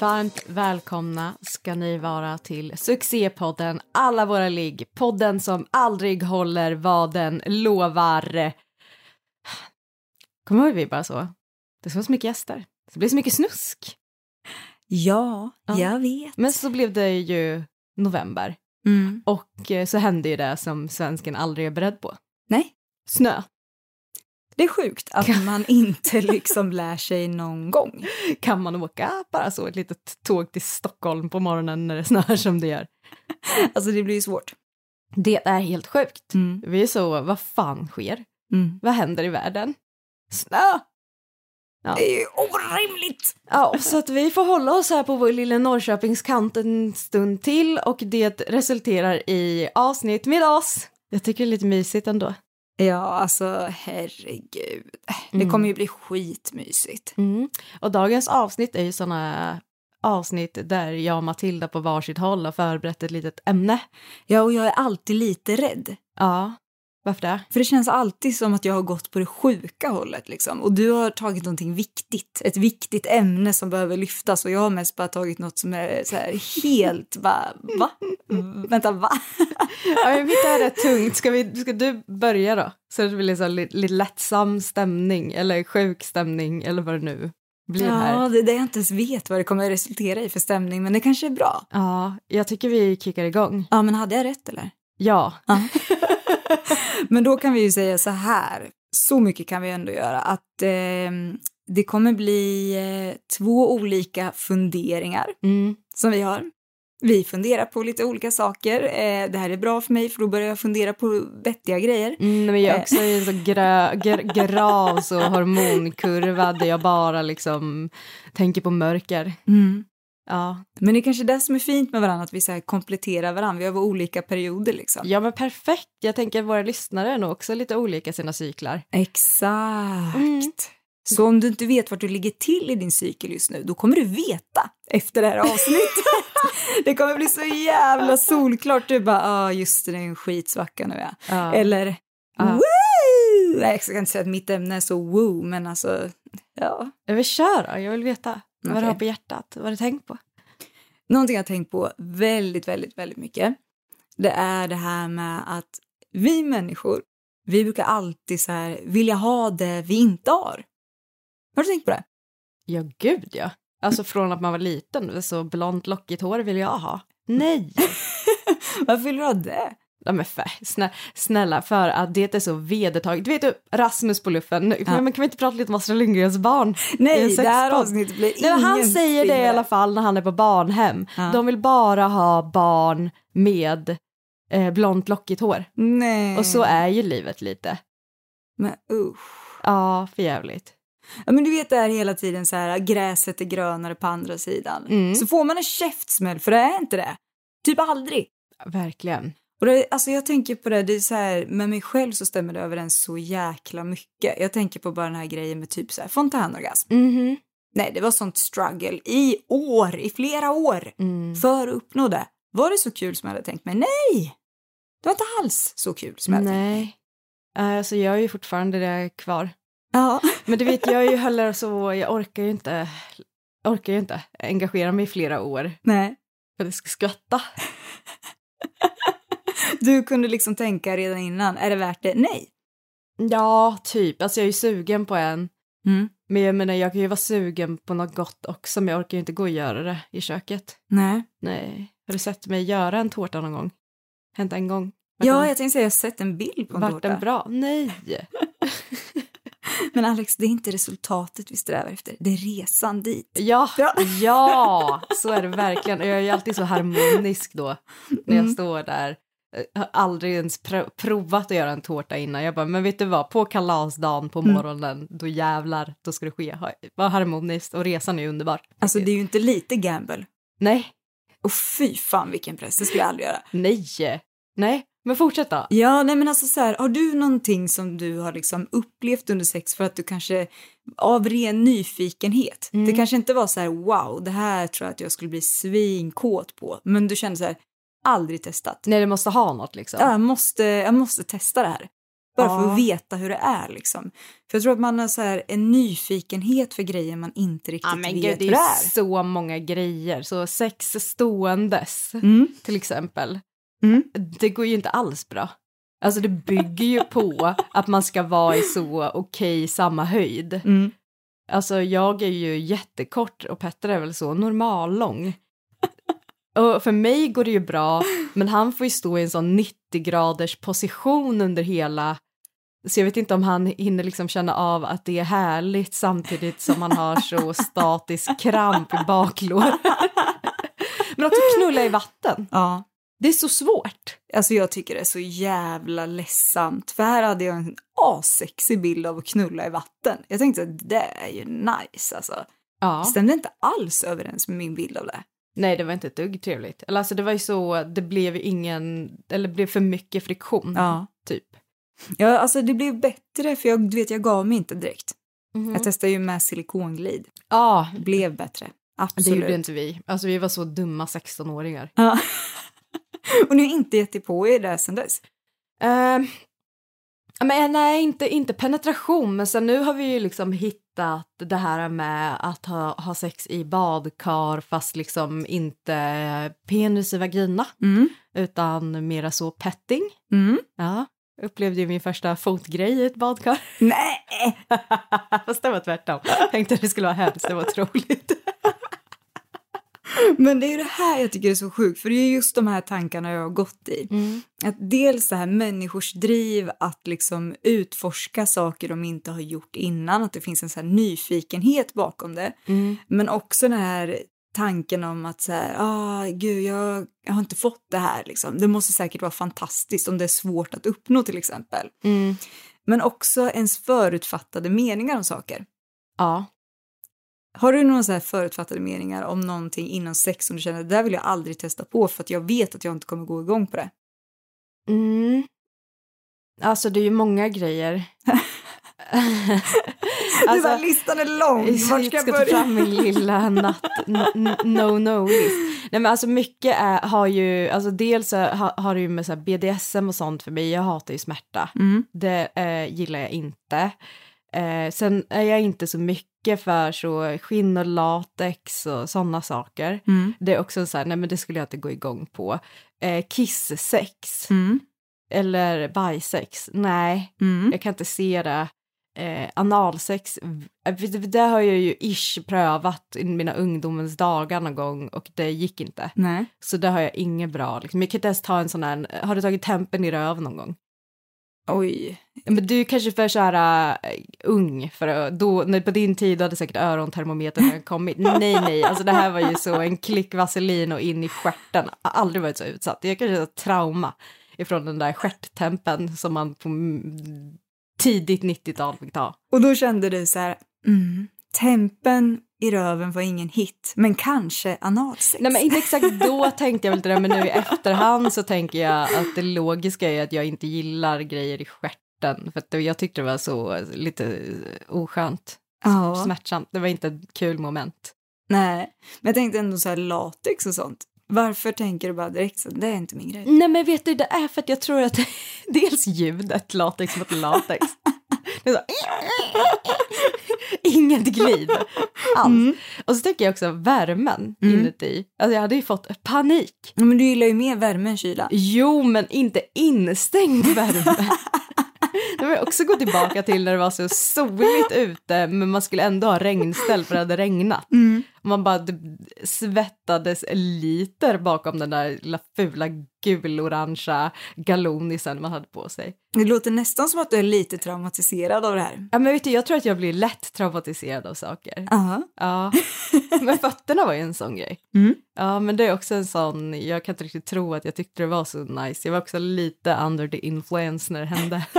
Varmt välkomna ska ni vara till succépodden Alla våra ligg. Podden som aldrig håller vad den lovar. Kommer ihåg vi bara så? Det ska vara så mycket gäster. Det blir så mycket snusk. Ja, Ja. jag vet. Men så blev det ju november Mm. och eh, så hände ju det som svensken aldrig är beredd på. Nej, Snö. Det är sjukt att man inte liksom lär sig någon gång. Kan man åka bara så ett litet tåg till Stockholm på morgonen när det snöar som det gör? Alltså det blir ju svårt. Det är helt sjukt. Mm. Vi är så, vad fan sker? Mm. Vad händer i världen? Snö! Ja. Det är ju orimligt! Ja, så att vi får hålla oss här på vår lilla Norrköpingskant en stund till och det resulterar i avsnitt med oss. Jag tycker det är lite mysigt ändå. Ja, alltså herregud. Det Mm. kommer ju bli skitmysigt. Mm. Och dagens avsnitt är ju sådana avsnitt där jag och Matilda på varsitt håll har förberett ett litet ämne. Ja, och jag är alltid lite rädd. Ja, varför det? För det känns alltid som att jag har gått på det sjuka hållet liksom. Och du har tagit någonting viktigt. Ett viktigt ämne som behöver lyftas. Och jag har mest bara tagit något som är så här helt bara, va? Vänta, va? Ja, det här är tungt. Ska, vi, ska du börja då? Så det blir liksom lite, lättsam stämning eller sjuk stämning eller vad det nu blir här. Ja, det är det jag inte ens vet vad det kommer att resultera i för stämning. Men det kanske är bra. Ja, jag tycker vi kickar igång. Ja, men hade jag rätt eller? Ja. Men då kan vi ju säga så här, så mycket kan vi ändå göra, att eh, det kommer bli eh, två olika funderingar Mm. som vi har. Vi funderar på lite olika saker. Eh, det här är bra för mig för då börjar jag fundera på vettiga grejer. Mm, men jag är Eh. också i en så grö, gr, grav så hormonkurva där jag bara liksom tänker på mörker. Ja. Men det är kanske det som är fint med varandra, att vi så kompletterar varandra. Vi har olika perioder liksom. ja, men perfekt. Jag tänker att våra lyssnare är nog också lite olika i sina cyklar. Exakt. Mm. Så om du inte vet vart du ligger till i din cykel just nu, då kommer du veta efter det här avsnittet. det kommer bli så jävla solklart. Du bara, ja ah, just det, det är en skitsvacka nu ja. Ja. Eller, Ja. woo! Nej, jag ska inte säga att mitt ämne är så woo, men alltså, ja. Jag vill köra, jag vill veta vad du har på hjärtat, vad du tänkt på. Någonting jag har tänkt på väldigt, väldigt, väldigt mycket, det är det här med att vi människor, vi brukar alltid så här vilja ha det vi inte har. Har du tänkt på det? Ja, gud ja. Alltså från att man var liten, så blont lockigt hår vill jag ha. Nej! Varför vill du ha det? Ja, men för, snä, snälla, för att det är så vedertaget. Du vet du, Rasmus på luffen, Ja. men kan vi inte prata lite om Astrid Lindgrens barn? Nej, det här avsnittet blir Nej, men han ingen säger det i alla fall när han är på barnhem. Ja. De vill bara ha barn med eh, blont lockigt hår. Nej. Och så är ju livet lite. Men usch. Ja, för jävligt. Ja, men du vet det här hela tiden så här, gräset är grönare på andra sidan. Mm. Så får man en käftsmäll, för det är inte det. Typ aldrig. Verkligen. Och det, alltså jag tänker på det, det är så här, med mig själv så stämmer det överens så jäkla mycket. Jag tänker på bara den här grejen med typ så här fontänorgasm. Mhm. Nej, det var sånt struggle i år, i flera år, Mm. för att uppnå det. Var det så kul som jag hade tänkt mig? Nej! Det var inte alls så kul som jag hade tänkt mig. Nej. Alltså jag är ju fortfarande det kvar. Ja. Men du vet, jag är ju heller så, jag orkar ju inte, orkar ju inte engagera mig i flera år Nej. för att det ska skratta. Du kunde liksom tänka redan innan, är det värt det? Nej. Ja, typ. Alltså jag är ju sugen på en. Mm. Men jag menar, jag kan ju vara sugen på något gott också, men jag orkar ju inte gå och göra det i köket. Nej. Nej. Har du sett mig göra en tårta någon gång? Hänt en gång? Vart Ja, jag tänkte säga, jag har sett en bild på en Vart tårta. den bra? Nej! Men Alex, det är inte resultatet vi strävar efter, det är resan dit. Ja, Ja. ja, så är det verkligen. Och jag är ju alltid så harmonisk då, när jag Mm. står där har aldrig ens pr- provat att göra en tårta innan. Jag bara, men vet du vad, på kalasdagen på Mm. morgonen, då jävlar, då ska det ske. Var harmoniskt och resan är underbar. Alltså det är ju inte lite gamble. Nej, Och fy fan vilken press, det skulle jag aldrig göra. nej, nej, men fortsätt då. Ja, nej men alltså så här, har du någonting som du har liksom upplevt under sex för att du kanske av ren nyfikenhet, Mm. det kanske inte var så här wow, det här tror jag att jag skulle bli svinkåt på, men du kände så här, aldrig testat. Nej, det måste ha något liksom. Ja, jag, måste, jag måste testa det här. Bara för Ja. att veta hur det är liksom. För jag tror att man har så här en nyfikenhet för grejer man inte riktigt Ja men vet gud, hur det det är är. så många grejer. Så sex ståendes, Mm. till exempel. Mm. Det går ju inte alls bra. Alltså det bygger ju på att man ska vara i så okej samma höjd. Mm. Alltså jag är ju jättekort och Petter är väl så normallång. Och för mig går det ju bra, men han får ju stå i en sån 90 graders position under hela så jag vet inte om han hinner liksom känna av att det är härligt samtidigt som han har så statisk kramp i baklår. Men också knulla i vatten. Ja, Det är så svårt. alltså jag tycker det är så jävla ledsamt. För här hade jag en asexig bild av att knulla i vatten. Jag tänkte att det är ju nice alltså. Ja. Stämde inte alls överens med min bild av det. Nej, det var inte ett dugg trevligt. Eller alltså det var ju så, det blev ingen, eller det blev för mycket friktion. Ja. Typ. Ja, alltså det blev bättre för jag du vet jag gav mig inte direkt. Mhm. Jag testade ju med silikonglid. Ja, Det blev bättre. det Absolut. gjorde inte vi. Alltså vi var så dumma 16-åringar. Ja. Och ni har inte gett er på er där sen dess? Uh, men nej, inte, inte penetration, men sen nu har vi ju liksom hittat det här med att ha, ha sex i badkar fast liksom inte penis i vagina, Mm. utan mera så petting. Mm. Ja, upplevde ju min första fotgrej i ett badkar. Nej! Fast det var tvärtom. Tänkte att det skulle vara hemskt, det var otroligt. Men det är ju det här jag tycker är så sjukt, för det är just de här tankarna jag har gått i. Att dels det här människors driv att liksom utforska saker de inte har gjort innan, att det finns en så här nyfikenhet bakom det. Men också den här tanken om att så här, ah, gud, jag, jag har inte fått det här liksom. Det måste säkert vara fantastiskt om det är svårt att uppnå till exempel. Mm. Men också ens förutfattade meningar om saker. Ja. Har du några så förutfattade meningar om någonting inom sex som du känner, det där vill jag aldrig testa på för att jag vet att jag inte kommer gå igång på det? Mm. Alltså det är ju många grejer. du bara, listan är lång, Jag vart ska jag ta börja? fram min lilla natt no-no-list. Nej men alltså mycket är, har ju, alltså dels har, har det ju med så BDSM och sånt för mig, jag hatar ju smärta. Mm. Det eh, gillar jag inte. Eh, sen är jag inte så mycket för så skinn och latex och sådana saker. Mm. Det är också så här, nej men det skulle jag inte gå igång på. Eh, kisssex Mm. eller bajsex, nej. Mm. Jag kan inte se det. Eh, analsex, v- det har jag ju ish prövat i mina ungdomens dagar någon gång och det gick inte. Nej. Så det har jag inget bra. Liksom. Jag kan inte ens ta en sån här, har du tagit tempen i röv någon gång? Oj. Men du är kanske för så här uh, ung, för att- då, när, på din tid hade säkert örontermometern kommit. Nej, nej, alltså det här var ju så en klick vaselin och in i stjärten. Jag har aldrig varit så utsatt. Jag kanske har trauma ifrån den där stjärttempen som man på tidigt 90-tal fick ta. Och då kände du så här, mm, tempen i röven var ingen hit, men kanske analsex. Nej men inte exakt då tänkte jag väl det, men nu i efterhand så tänker jag att det logiska är att jag inte gillar grejer i stjärten. För jag tyckte det var så lite oskönt, ja. smärtsamt. Det var inte ett kul moment. Nej, men jag tänkte ändå så här latex och sånt. Varför tänker du bara direkt så? Det är inte min grej. Nej men vet du, det är för att jag tror att dels ljudet, latex mot latex. Det är så, inget glid alls. Och så tänker jag också värmen inuti. Alltså jag hade ju fått panik. Men du gillar ju mer värme än kyla. Jo, men inte instängd värme. Det var jag också gå tillbaka till när det var så soligt ute men man skulle ändå ha regnställ för det hade regnat. Man bara svett fattades liter bakom den där lilla fula gulorangea galonisen man hade på sig. Det låter nästan som att du är lite traumatiserad av det här. Ja men vet du, jag tror att jag blir lätt traumatiserad av saker. Aha. Ja, men fötterna var ju en sån grej. Mm. Ja, men det är också en sån, jag kan inte riktigt tro att jag tyckte det var så nice. Jag var också lite under the influence när det hände.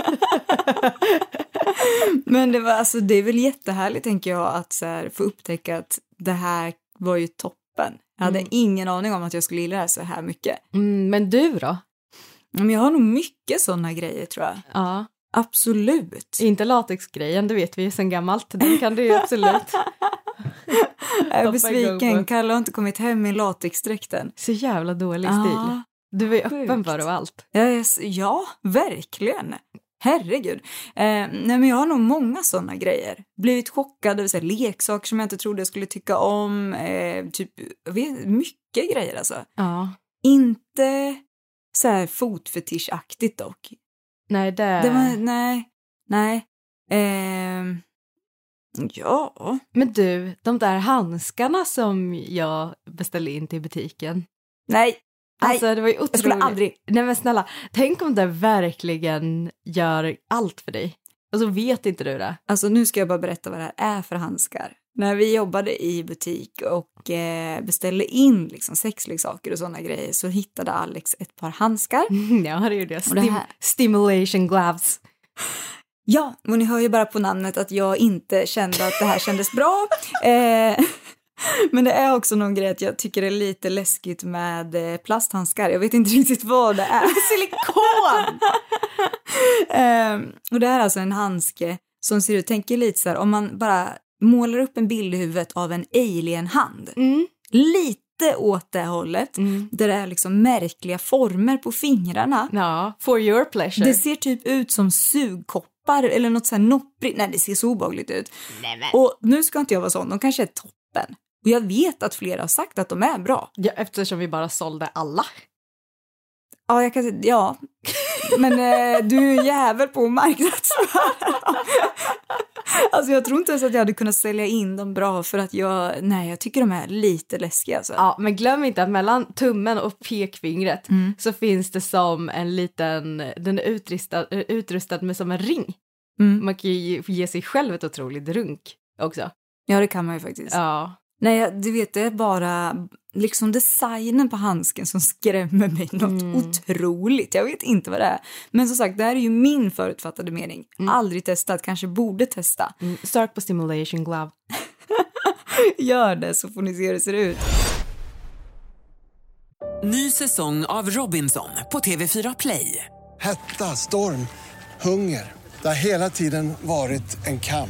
Men det, var, alltså, det är väl jättehärligt tänker jag att så här, få upptäcka att det här var ju toppen. Jag hade Mm. ingen aning om att jag skulle gilla det här så här mycket. Mm, men du då? Men jag har nog mycket sådana grejer tror jag. Ja, Absolut. inte latexgrejen, det vet vi ju sedan gammalt. Den kan du ju absolut. Jag är besviken. Kalle har inte kommit hem i latexdräkten. Så jävla dålig stil. Du är öppen för allt. ja, jag s- ja, verkligen. Herregud. Eh, nej, men jag har nog många sådana grejer. Blivit chockad över så här, leksaker som jag inte trodde jag skulle tycka om. Eh, typ, vet, mycket grejer alltså. Ja. Inte så här fotfetischaktigt dock. Nej, det... Det var, nej, nej. Ehm, ja. Men du, de där handskarna som jag beställde in till butiken. Nej, nej. Alltså det var ju otroligt. jag skulle aldrig. Nej men snälla, tänk om det verkligen gör allt för dig. Och så vet inte du det. Alltså nu ska jag bara berätta vad det här är för handskar. När vi jobbade i butik och eh, beställde in liksom sexleksaker och sådana grejer så hittade Alex ett par handskar. Ja, det gjorde jag. Det Stim- här- Stimulation gloves. Ja, och ni hör ju bara på namnet att jag inte kände att det här kändes bra. Eh, men det är också någon grej att jag tycker det är lite läskigt med eh, plasthandskar. Jag vet inte riktigt vad det är. Silikon! Eh, och det är alltså en handske som ser ut, tänker lite så här, om man bara målar upp en bild i huvudet av en alienhand. Mm. Lite åt det hållet, Mm. där det är liksom märkliga former på fingrarna. Ja, for your pleasure. Det ser typ ut som sugkoppar eller något så här nopprigt. Nej, det ser så obehagligt ut. Och nu ska inte jag vara sån, de kanske är toppen. Och jag vet att flera har sagt att de är bra. Ja, eftersom vi bara sålde alla. Ja, jag kan säga, ja. Men eh, du är jävel på att marknadsföra. alltså jag tror inte ens att jag hade kunnat sälja in dem bra för att jag, nej jag tycker de är lite läskiga alltså. Ja, men glöm inte att mellan tummen och pekfingret Mm. så finns det som en liten, den är utrustad, utrustad med som en ring. Mm. Man kan ju ge, ge sig själv ett otroligt runk också. Ja, det kan man ju faktiskt. Ja. Nej, du vet, det är bara liksom designen på handsken som skrämmer mig något Mm. otroligt. Jag vet inte vad det är. Men som sagt, det här är ju min förutfattade mening. Aldrig testat, kanske borde testa. Mm, Start på stimulation glove. Gör det så får ni se hur det ser ut. Ny säsong av Robinson på TV4 Play. Hetta, storm, hunger. Det har hela tiden varit en kamp.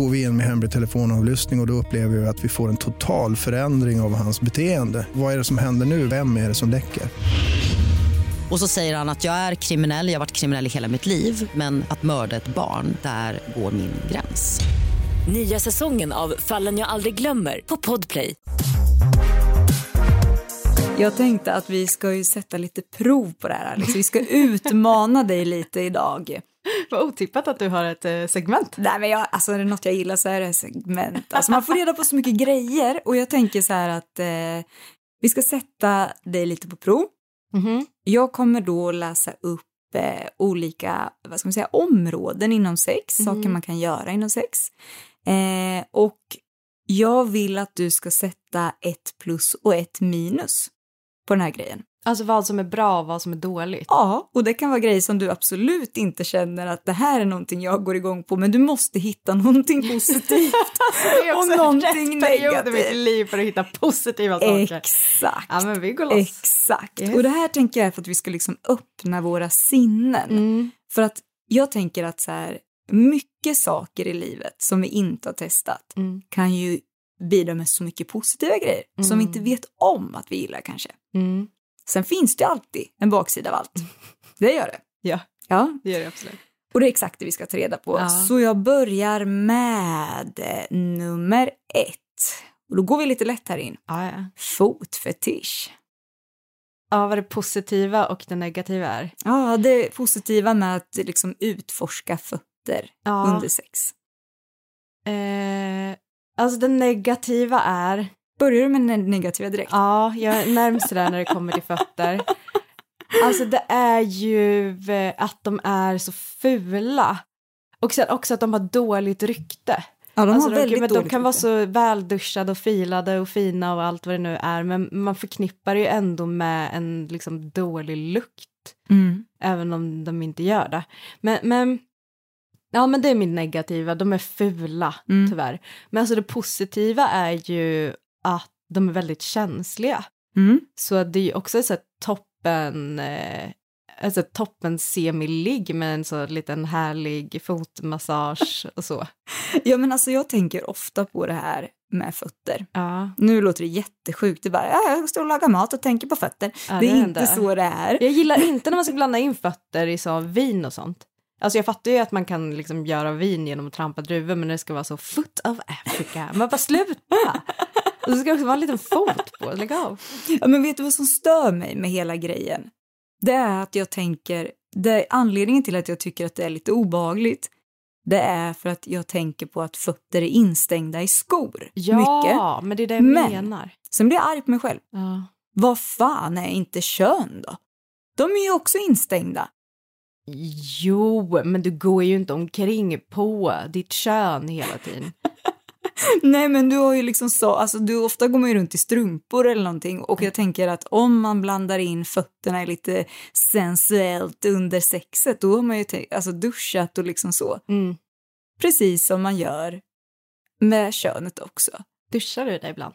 Går vi in med hemlig telefonavlyssning och, och då upplever vi att vi får en total förändring av hans beteende. Vad är det som händer nu? Vem är det som läcker? Och så säger han att jag är kriminell, jag har varit kriminell i hela mitt liv men att mörda ett barn, där går min gräns. Nya säsongen av Fallen jag aldrig glömmer på Podplay. Jag tänkte att vi ska ju sätta lite prov på det här Alex. Vi ska utmana dig lite idag. Vad otippat att du har ett eh, segment. Nej men jag, alltså är det något jag gillar så är det segment. Alltså man får reda på så mycket grejer och jag tänker så här att eh, vi ska sätta dig lite på prov. Mhm. Jag kommer då läsa upp eh, olika, vad ska man säga, områden inom sex, saker man kan göra inom sex. Eh, och jag vill att du ska sätta ett plus och ett minus på den här grejen. Alltså vad som är bra och vad som är dåligt. Ja, och det kan vara grejer som du absolut inte känner att det här är någonting jag går igång på, men du måste hitta någonting positivt Det och någonting rätt period i mitt negativt. liv för att hitta positiva saker. Exakt. Ja men vi går loss. Exakt. Yes. Och det här tänker jag är för att vi ska liksom öppna våra sinnen. Mm. För att jag tänker att så här, mycket saker i livet som vi inte har testat Mm. kan ju bidra med så mycket positiva grejer som vi inte vet om att vi gillar kanske. Mm. Sen finns det alltid en baksida av allt. Det gör det. Ja, Ja, det gör det absolut. Och det är exakt det vi ska ta reda på. Ja. Så jag börjar med eh, nummer ett. Och då går vi lite lätt här in. Ja, ja. Fotfetisch. ja, vad det positiva och det negativa är. Ja, det positiva med att liksom utforska fötter Ja. under sex. Eh, alltså det negativa är, Börjar du med den negativa direkt? ja, jag är närmst där när det kommer till fötter. Alltså det är ju eh, att de är så fula. Och sen också att de har dåligt rykte. Ja, de alltså väldigt men de kan vara så välduschade och filade och fina och allt vad det nu är, men man förknippar det ju ändå med en liksom dålig lukt, Mm. även om de inte gör det. Men, men ja, men det är min negativa, de är fula Mm. tyvärr. Men alltså det positiva är ju att de är väldigt känsliga. Mm. Så det är ju också så här toppen, eh, alltså toppen semiligg med en så liten härlig fotmassage och så. Ja, men alltså jag tänker ofta på det här med fötter. Ja, Nu låter det jättesjukt. Det bara, ja, jag står och lagar mat och tänker på fötter. Ja, det det är inte så det är. Jag gillar inte när man ska blanda in fötter i så vin och sånt. Alltså jag fattar ju att man kan liksom göra vin genom att trampa druvor men det ska vara så foot of Africa. Men bara sluta! Och så ska det också vara en liten fot på, lägg av. Ja, men vet du vad som stör mig med hela grejen? Det är att jag tänker, det, anledningen till att jag tycker att det är lite obehagligt, det är för att jag tänker på att fötter är instängda i skor. Ja, Mycket. men det är det jag Men- menar. Sen blir jag arg på mig själv. Ja. Vad fan är inte kön då? De är ju också instängda. Jo, men du går ju inte omkring på ditt kön hela tiden. Nej men du har ju liksom så, alltså du ofta går man ju runt i strumpor eller någonting och jag tänker att om man blandar in fötterna lite sensuellt under sexet då har man ju alltså duschat och liksom så. Mm. Precis som man gör med könet också. Duschar du dig ibland?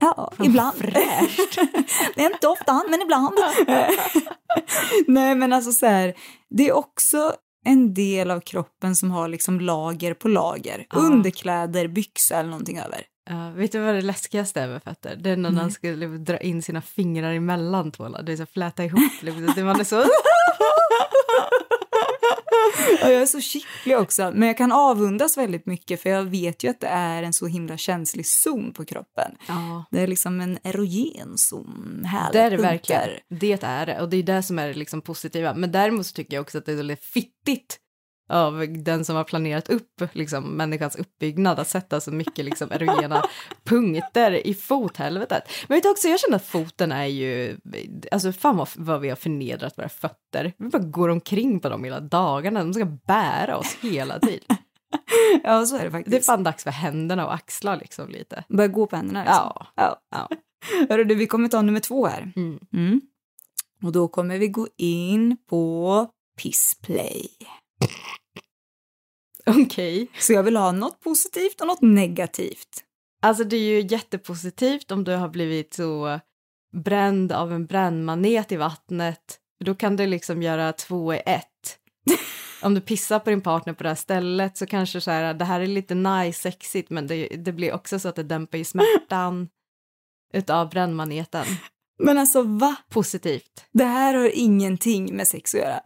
Ja, Fan, ibland. fräscht. det är inte ofta, men ibland. Nej, men alltså så här, det är också en del av kroppen som har liksom lager på lager. Ja. Underkläder, byxa eller någonting över. Ja, vet du vad det läskigaste är med fötter? Det är när man ska liksom dra in sina fingrar emellan tårna. Det är så fläta ihop. Liksom. Man är så... Ja, jag är så kittlig också, men jag kan avundas väldigt mycket för jag vet ju att det är en så himla känslig zon på kroppen. Ja, Det är liksom en erogen zon. Härliga det är det verkligen. Det är det. Och det är det som är det liksom positiva. Men däremot så tycker jag också att det är väldigt fittigt av den som har planerat upp liksom, människans uppbyggnad att sätta så mycket liksom, erogena punkter i fothelvetet. Men vet du också, jag känner att foten är ju, alltså fan vad, vad vi har förnedrat våra fötter. Vi bara går omkring på dem hela dagarna, de ska bära oss hela tiden. Ja, så är det faktiskt. Det är fan dags för händerna och axlar liksom lite. Börja gå på händerna liksom. Ja. ja. Ja. Hörru du, vi kommer ta nummer två här. Mm. Mm. Och då kommer vi gå in på pissplay. Okej. Så jag vill ha något positivt och något negativt. Alltså det är ju jättepositivt om du har blivit så bränd av en brännmanet i vattnet. Då kan du liksom göra två i ett. om du pissar på din partner på det här stället så kanske så här, det här är lite nice, sexigt, men det, det blir också så att det dämpar ju smärtan utav brännmaneten. Men alltså va? Positivt. Det här har ingenting med sex att göra.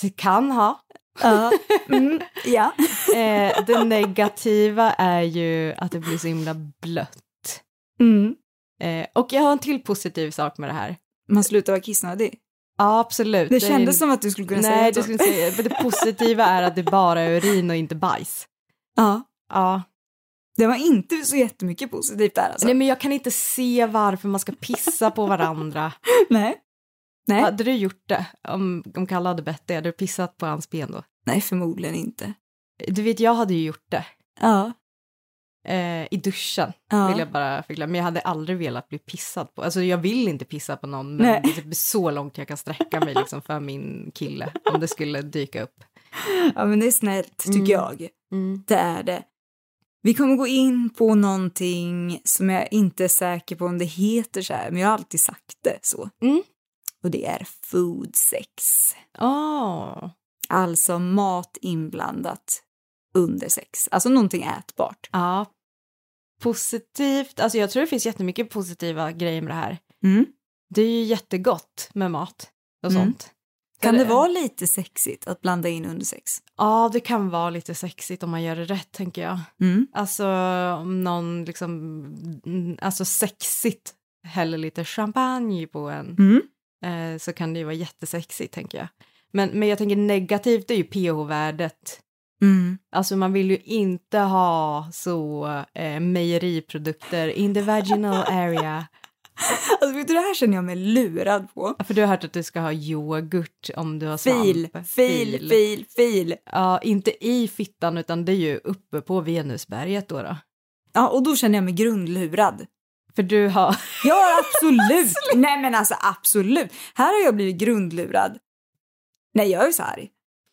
Det kan ha. Ja. Mm, ja. Eh, det negativa är ju att det blir så himla blött. Mm. Eh, och jag har en till positiv sak med det här. Man slutar vara kissnödig. Ja, absolut. Det är kändes en- som att du skulle kunna säga Nej, så. det skulle inte säga. Men det positiva är att det bara är urin och inte bajs. Ja. Ja. Det var inte så jättemycket positivt där alltså. Nej, men jag kan inte se varför man ska pissa på varandra. Nej. Nej. Hade du gjort det? Om, om Kalle hade bett dig, hade du pissat på hans ben då? Nej, förmodligen inte. Du vet, jag hade ju gjort det. Ja. Eh, I duschen, Ja. vill jag bara förklara. Men jag hade aldrig velat bli pissad på. Alltså jag vill inte pissa på någon, men Nej. det är typ så långt jag kan sträcka mig liksom för min kille. Om det skulle dyka upp. ja, men det är snällt tycker Mm. jag. Det är det. Vi kommer gå in på någonting som jag inte är säker på om det heter så här, men jag har alltid sagt det så. Mm. Och det är food sex. Alltså mat inblandat under sex. Alltså någonting ätbart. Ja. Positivt, alltså jag tror det finns jättemycket positiva grejer med det här. Mm. Det är ju jättegott med mat och Mm. sånt. Kan det vara lite sexigt att blanda in under sex? Ja, det kan vara lite sexigt om man gör det rätt, tänker jag. Mm. Alltså om någon liksom, alltså sexigt häller lite champagne på en Mm. eh, så kan det ju vara jättesexigt, tänker jag. Men, men jag tänker negativt är ju pH-värdet. Mm. Alltså man vill ju inte ha så eh, mejeriprodukter in the vaginal area. Alltså vet du, det här känner jag mig lurad på. För du har hört att du ska ha yoghurt om du har svamp. Fil, fil, fil, fil. Ja, inte i fittan utan det är ju uppe på Venusberget då. då. Ja, och då känner jag mig grundlurad. För du har... Ja, absolut. Nej, men alltså absolut. Här har jag blivit grundlurad. Nej, jag är så arg.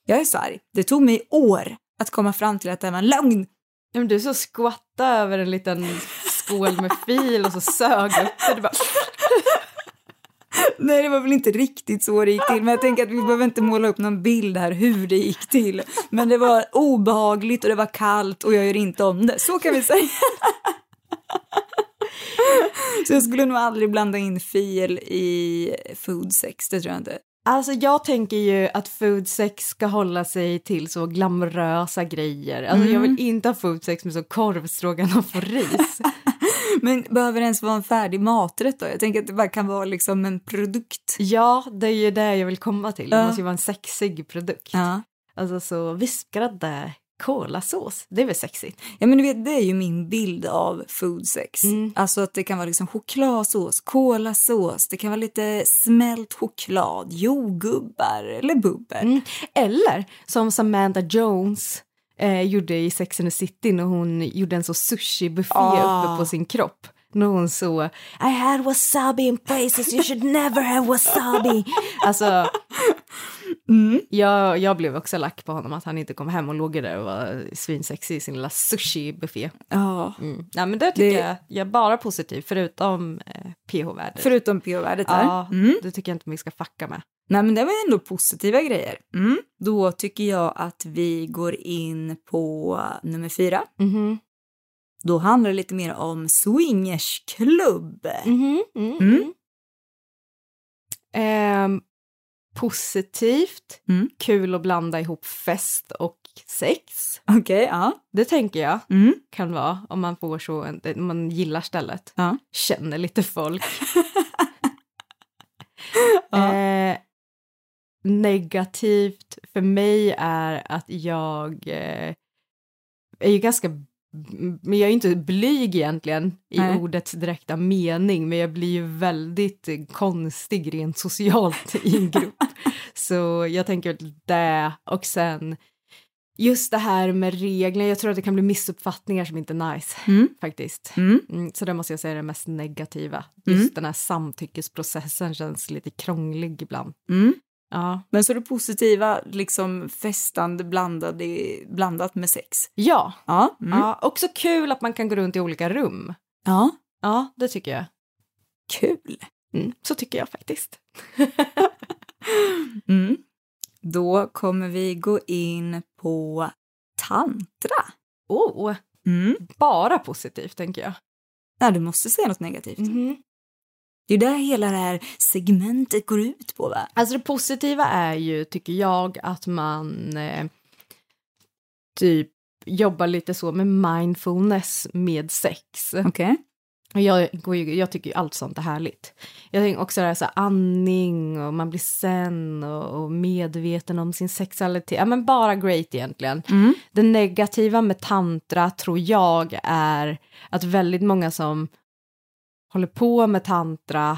Jag är så arg. Det tog mig år att komma fram till att det var en lögn. Men du så skvatta över en liten skål med fil och så sög upp det. Bara... Nej, det var väl inte riktigt så det gick till. Men jag tänker att vi behöver inte måla upp någon bild här hur det gick till. Men det var obehagligt och det var kallt och jag gör inte om det. Så kan vi säga. Så jag skulle nog aldrig blanda in fil i food sex, det tror jag inte. Alltså jag tänker ju att food sex ska hålla sig till så glamorösa grejer. Alltså jag vill inte ha food sex med så korvstroganoff och ris. Men behöver det ens vara en färdig maträtt då? Jag tänker att det bara kan vara liksom en produkt. ja, det är ju det jag vill komma till. Det Ja. måste ju vara en sexig produkt. Ja. Alltså så vispgrädde, kolasås, det är väl sexigt? ja, men du vet, det är ju min bild av food sex. Mm. Alltså att det kan vara liksom chokladsås, kolasås, det kan vara lite smält choklad, jordgubbar eller bubbel. Mm. Eller som Samantha Jones eh, gjorde i Sex and the City när hon gjorde en så sushi-buffé Ah. uppe på sin kropp. När hon så I had wasabi in places you should never have wasabi. alltså, Mm. jag, jag blev också lack på honom att han inte kom hem och låg där och var svinsexig i sin lilla sushi-buffé. Ja. Mm. Nej men det tycker Det- jag, jag är bara positiv förutom eh, pH-värdet. Förutom pH-värdet där. Ja, Mm. det tycker jag inte vi ska fucka med. Nej, men det var ändå positiva grejer. Mm. Då tycker jag att vi går in på nummer fyra. Mhm. Då handlar det lite mer om swingersklubb. Mhm, mm, Mm. Positivt, Mm. kul att blanda ihop fest och sex. Okej, ja. Det tänker jag Mm. kan vara om man får så, en, om man gillar stället. Ja. Känner lite folk. Ja. eh, negativt för mig är att jag eh, är ju ganska men jag är inte blyg egentligen i Nej. ordets direkta mening, men jag blir ju väldigt eh, konstig rent socialt i en grupp. Så jag tänker det och sen just det här med regler, jag tror att det kan bli missuppfattningar som inte är nice Mm. faktiskt. Mm. Mm, så det måste jag säga är det mest negativa. Mm. Just den här samtyckesprocessen känns lite krånglig ibland. Mm. Ja, Men så det positiva, liksom festande blandade, blandat med sex. ja. Ja. Mm. ja. Också kul att man kan gå runt i olika rum. ja. Ja, det tycker jag. Kul. Mm, så tycker jag faktiskt. Mm. Då kommer vi gå in på tantra. Oh, Mm. bara positivt tänker jag. Ja, du måste säga något negativt. Mhm. Det är där hela det här segmentet går ut på, va? Alltså det positiva är ju, tycker jag, att man eh, typ jobbar lite så med mindfulness med sex. Okej. Och Jag, jag tycker ju allt sånt är härligt. Jag tänker också det här så här andning och man blir sen och, och medveten om sin sexualitet. Ja men bara great egentligen. Mm. Det negativa med tantra tror jag är att väldigt många som håller på med tantra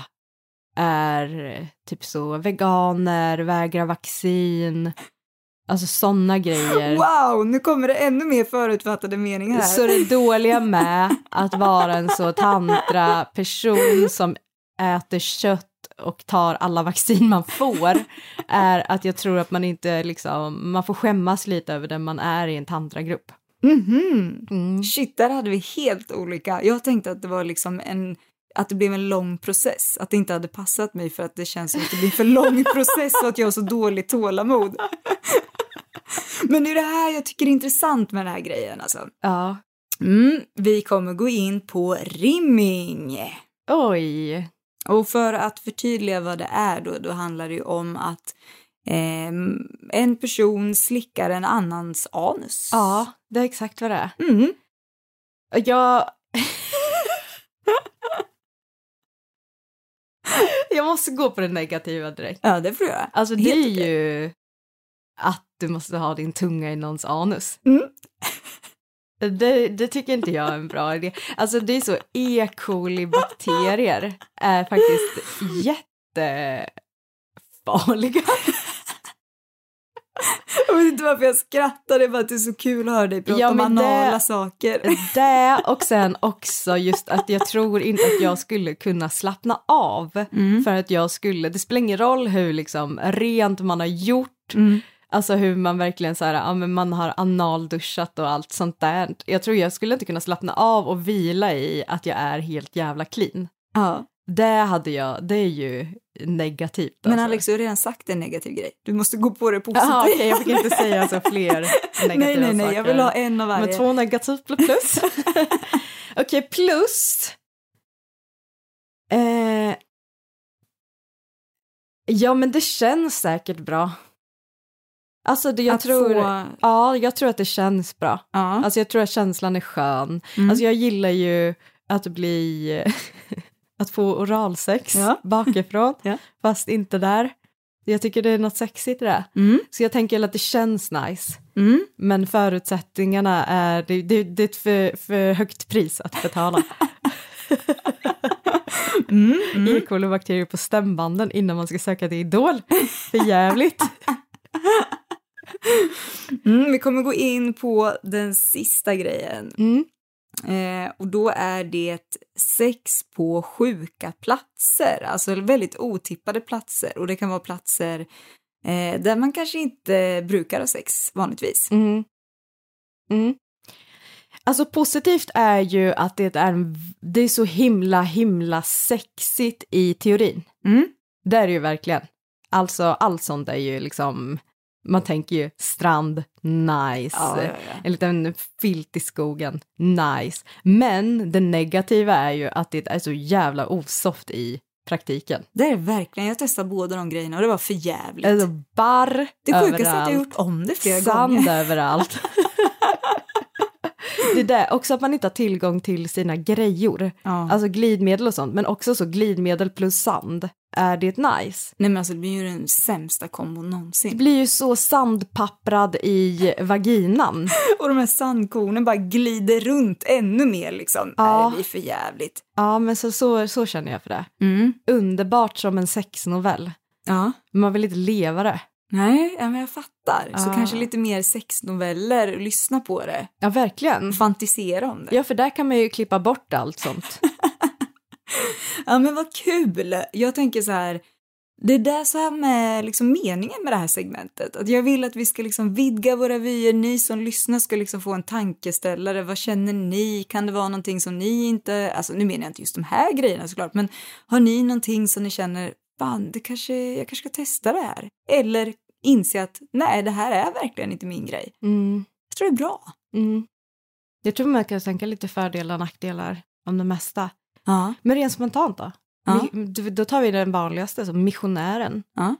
är typ så veganer, vägrar vaccin, alltså sådana grejer. Wow, nu kommer det ännu mer förutfattade meningar här. Så det dåliga med att vara en så tantra-person som äter kött och tar alla vaccin man får är att jag tror att man inte liksom, man får skämmas lite över den man är i en tantragrupp. Mhm. Mm. Shit, där hade vi helt olika. Jag tänkte att det var liksom en att det blev en lång process, att det inte hade passat mig för att det känns som att det blir för lång process och att jag har så dåligt tålamod. Men det är det här jag tycker är intressant med den här grejen alltså. Ja. Mm, vi kommer gå in på rimming. Oj. Och för att förtydliga vad det är då, då handlar det ju om att ehm, en person slickar en annans anus. Ja, det är exakt vad det är. Mm. Jag... jag måste gå på det negativa direkt. Ja, det får du göra. Alltså det Helt är okej. ju att du måste ha din tunga i någons anus. Mm. Det, det tycker inte jag är en bra idé. Alltså det är så, E. coli-bakterier är faktiskt jättefarliga. Jag vet inte varför jag skrattar, det är bara att det är så kul att höra dig prata Ja, om men det- anala saker. Det och sen också just att jag tror inte att jag skulle kunna slappna av Mm. för att jag skulle, det spelar ingen roll hur liksom rent man har gjort, Mm. Alltså hur man verkligen så här, ja men man har analduschat och allt sånt där. Jag tror jag skulle inte kunna slappna av och vila i att jag är helt jävla clean. Ja. Det hade jag, det är ju negativt. Men alltså. Alex, du har redan sagt en negativ grej. Du måste gå på det positivt. Jaha, okej, jag fick inte säga så fler negativa nej, nej, nej, saker. jag vill ha en av varje. Men två negativt plus plus. Okej, plus. Eh, ja, men det känns säkert bra. Alltså, det, jag Att tror... få- Ja, jag tror att det känns bra. Ja. Alltså, jag tror att känslan är skön. Mm. Alltså, jag gillar ju att bli... att få oralsex Ja. bakifrån, Ja. fast inte där. Jag tycker det är något sexigt i det. Mm. Så jag tänker att det känns nice. Mm. Men förutsättningarna är, det, det, det är ett för, för högt pris att betala. Mm. Mm. E. coli-bakterier på stämbanden innan man ska söka till Idol. För jävligt. Mm, vi kommer gå in på den sista grejen. Mm. Eh, och då är det sex på sjuka platser, alltså väldigt otippade platser. Och det kan vara platser eh, där man kanske inte brukar ha sex vanligtvis. Mm. Mm. Alltså positivt är ju att det är, en, det är så himla himla sexigt i teorin. Mm. Det är det ju verkligen. Alltså allt sånt är ju liksom, man tänker ju strand, nice. Ja, ja, ja. En liten filt i skogen, nice. Men det negativa är ju att det är så jävla osoft i praktiken. Det är det verkligen. Jag testade båda de grejerna och det var för jävligt. Alltså barr det sjukaste är att jag gjort om det flera Sand gånger. överallt. det är det, också att man inte har tillgång till sina grejor. Ja. Alltså glidmedel och sånt, men också så glidmedel plus sand. Är det nice? Nej men alltså det blir ju den sämsta kombon Det någonsin. blir ju så sandpapprad i vaginan. Och de här sandkornen bara glider runt ännu mer liksom. Ja. Nej, det blir för jävligt. Ja, men så, så, så känner jag för det. Mm. Underbart som en sexnovell. Ja. Men Man vill inte leva det. Nej, men jag fattar. Så Ja. kanske lite mer sexnoveller, lyssna på det. Ja, verkligen. Fantisera om det. Ja, för där kan man ju klippa bort allt sånt. Ja men vad kul! Jag tänker så här, det är det som är liksom meningen med det här segmentet. Att jag vill att vi ska liksom vidga våra vyer, ni som lyssnar ska liksom få en tankeställare. Vad känner ni? Kan det vara någonting som ni inte, alltså nu menar jag inte just de här grejerna såklart, men har ni någonting som ni känner, fan, det kanske, jag kanske ska testa det här? Eller inse att nej, det här är verkligen inte min grej. Mm. Jag tror det är bra. Mm. Jag tror man kan tänka lite fördelar och nackdelar om det mesta. Ja. Men rent spontant då? Ja. Då tar vi den vanligaste, som missionären. Ja.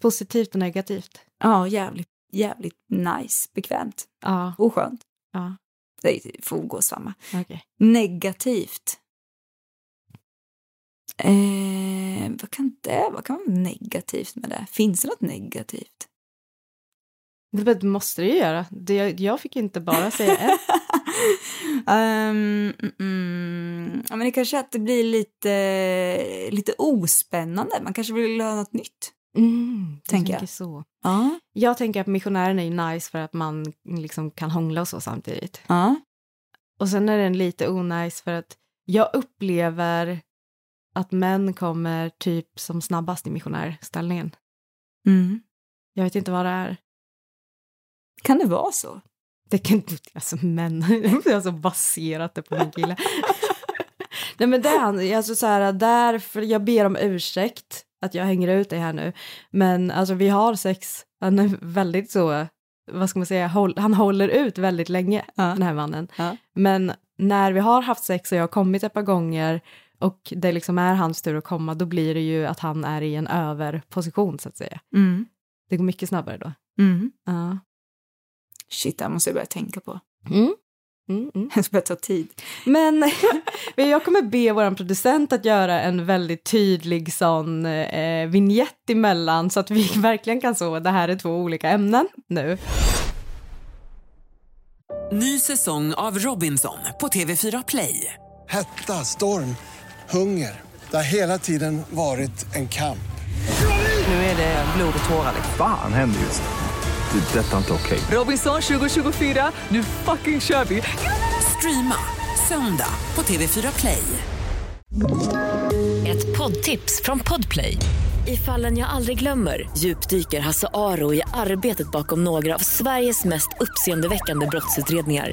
Positivt och negativt. Ja, jävligt, jävligt nice, bekvämt Ja, och skönt. ja, Det får gå samma. okej. Negativt. Eh, vad kan det Vad kan vara negativt med det? Finns det något negativt? Det måste det ju göra. Det, jag fick inte bara säga ett. Ehm, mm, ja, men det kanske är att det blir lite, lite ospännande. Man kanske vill ha något nytt. Mm, jag Tänker jag. så. Ja. Jag tänker att missionären är ju nice för att man liksom kan hångla och så samtidigt. Ja. Och sen är den lite onajs för att jag upplever att män kommer typ som snabbast i missionärställningen. Mm. Jag vet inte vad det är. Kan det vara så? Det kan inte, alltså män, jag har alltså baserat det på min kille. Nej men det är alltså så här, därför, jag ber om ursäkt att jag hänger ut dig här nu, men alltså vi har sex, han är väldigt så, vad ska man säga, håll, han håller ut väldigt länge, Ja. den här mannen. Ja. Men när vi har haft sex och jag har kommit ett par gånger och det liksom är hans tur att komma, då blir det ju att han är i en överposition så att säga. Mm. Det går mycket snabbare då. Mm. Ja. Shit, det här måste jag börja tänka på. Mm. Mm, mm. Det börjar ta tid. Men jag kommer be vår producent att göra en väldigt tydlig sån eh, vignett emellan så att vi verkligen kan så, det här är två olika ämnen nu. Ny säsong av Robinson på TV4 Play. Hetta, storm, hunger. Det har hela tiden varit en kamp. Nu är det blod och tårar. Fan händer just nu. Det. är Detta är inte okej. Robinson 2024, nu fucking kör vi! Streama söndag på TV4 Play. Ett poddtips från Podplay. I fallen jag aldrig glömmer djupdyker Hasse Aro i arbetet bakom några av Sveriges mest uppseendeväckande brottsutredningar.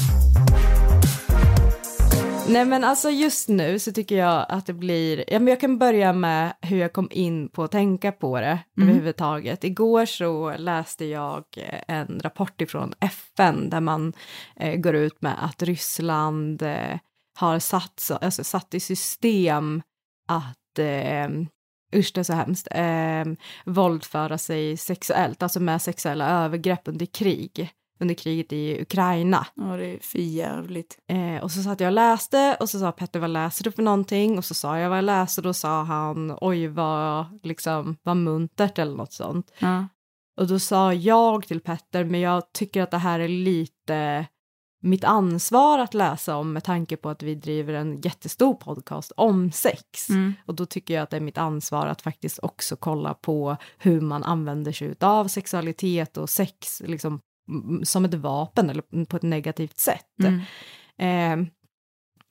Nej men alltså just nu så tycker jag att det blir, ja men jag kan börja med hur jag kom in på att tänka på det Mm. överhuvudtaget. Igår så läste jag eh, en rapport ifrån FN där man eh, går ut med att Ryssland eh, har satt, så, alltså, satt i system att eh, Usch, det är så hemskt. Eh, våldföra sig sexuellt, alltså med sexuella övergrepp under krig. Under kriget i Ukraina. Ja, det är för jävligt. Eh, och så satt jag och läste och så sa Petter vad läser du för någonting? Och så sa jag vad jag läste och då sa han oj vad liksom vad muntert eller något sånt. Ja. Och då sa jag till Petter men jag tycker att det här är lite mitt ansvar att läsa om med tanke på att vi driver en jättestor podcast om sex. Mm. Och då tycker jag att det är mitt ansvar att faktiskt också kolla på hur man använder sig av sexualitet och sex liksom, som ett vapen eller på ett negativt sätt. Mm. Eh,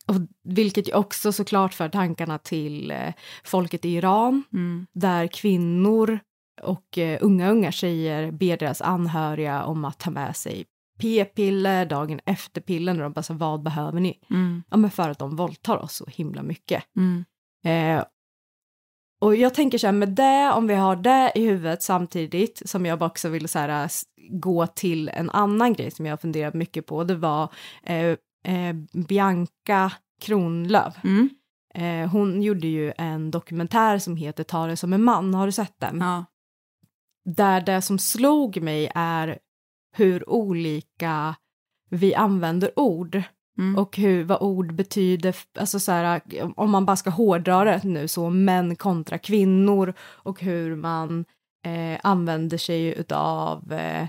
och vilket ju också såklart för tankarna till eh, folket i Iran Mm. där kvinnor och eh, unga, unga tjejer ber deras anhöriga om att ta med sig p-piller, dagen efter-piller och de bara så, vad behöver ni? Mm. Ja, men för att de våldtar oss så himla mycket. Mm. Eh, och jag tänker så här med det, om vi har det i huvudet samtidigt som jag också vill så här, gå till en annan grej som jag funderat mycket på. Det var eh, eh, Bianca Kronlöf. Mm. Eh, hon gjorde ju en dokumentär som heter Ta det som en man, har du sett den? Ja. Där det som slog mig är hur olika vi använder ord Mm. och hur, vad ord betyder, alltså så här, om man bara ska hårdra det nu så, män kontra kvinnor och hur man eh, använder sig utav eh,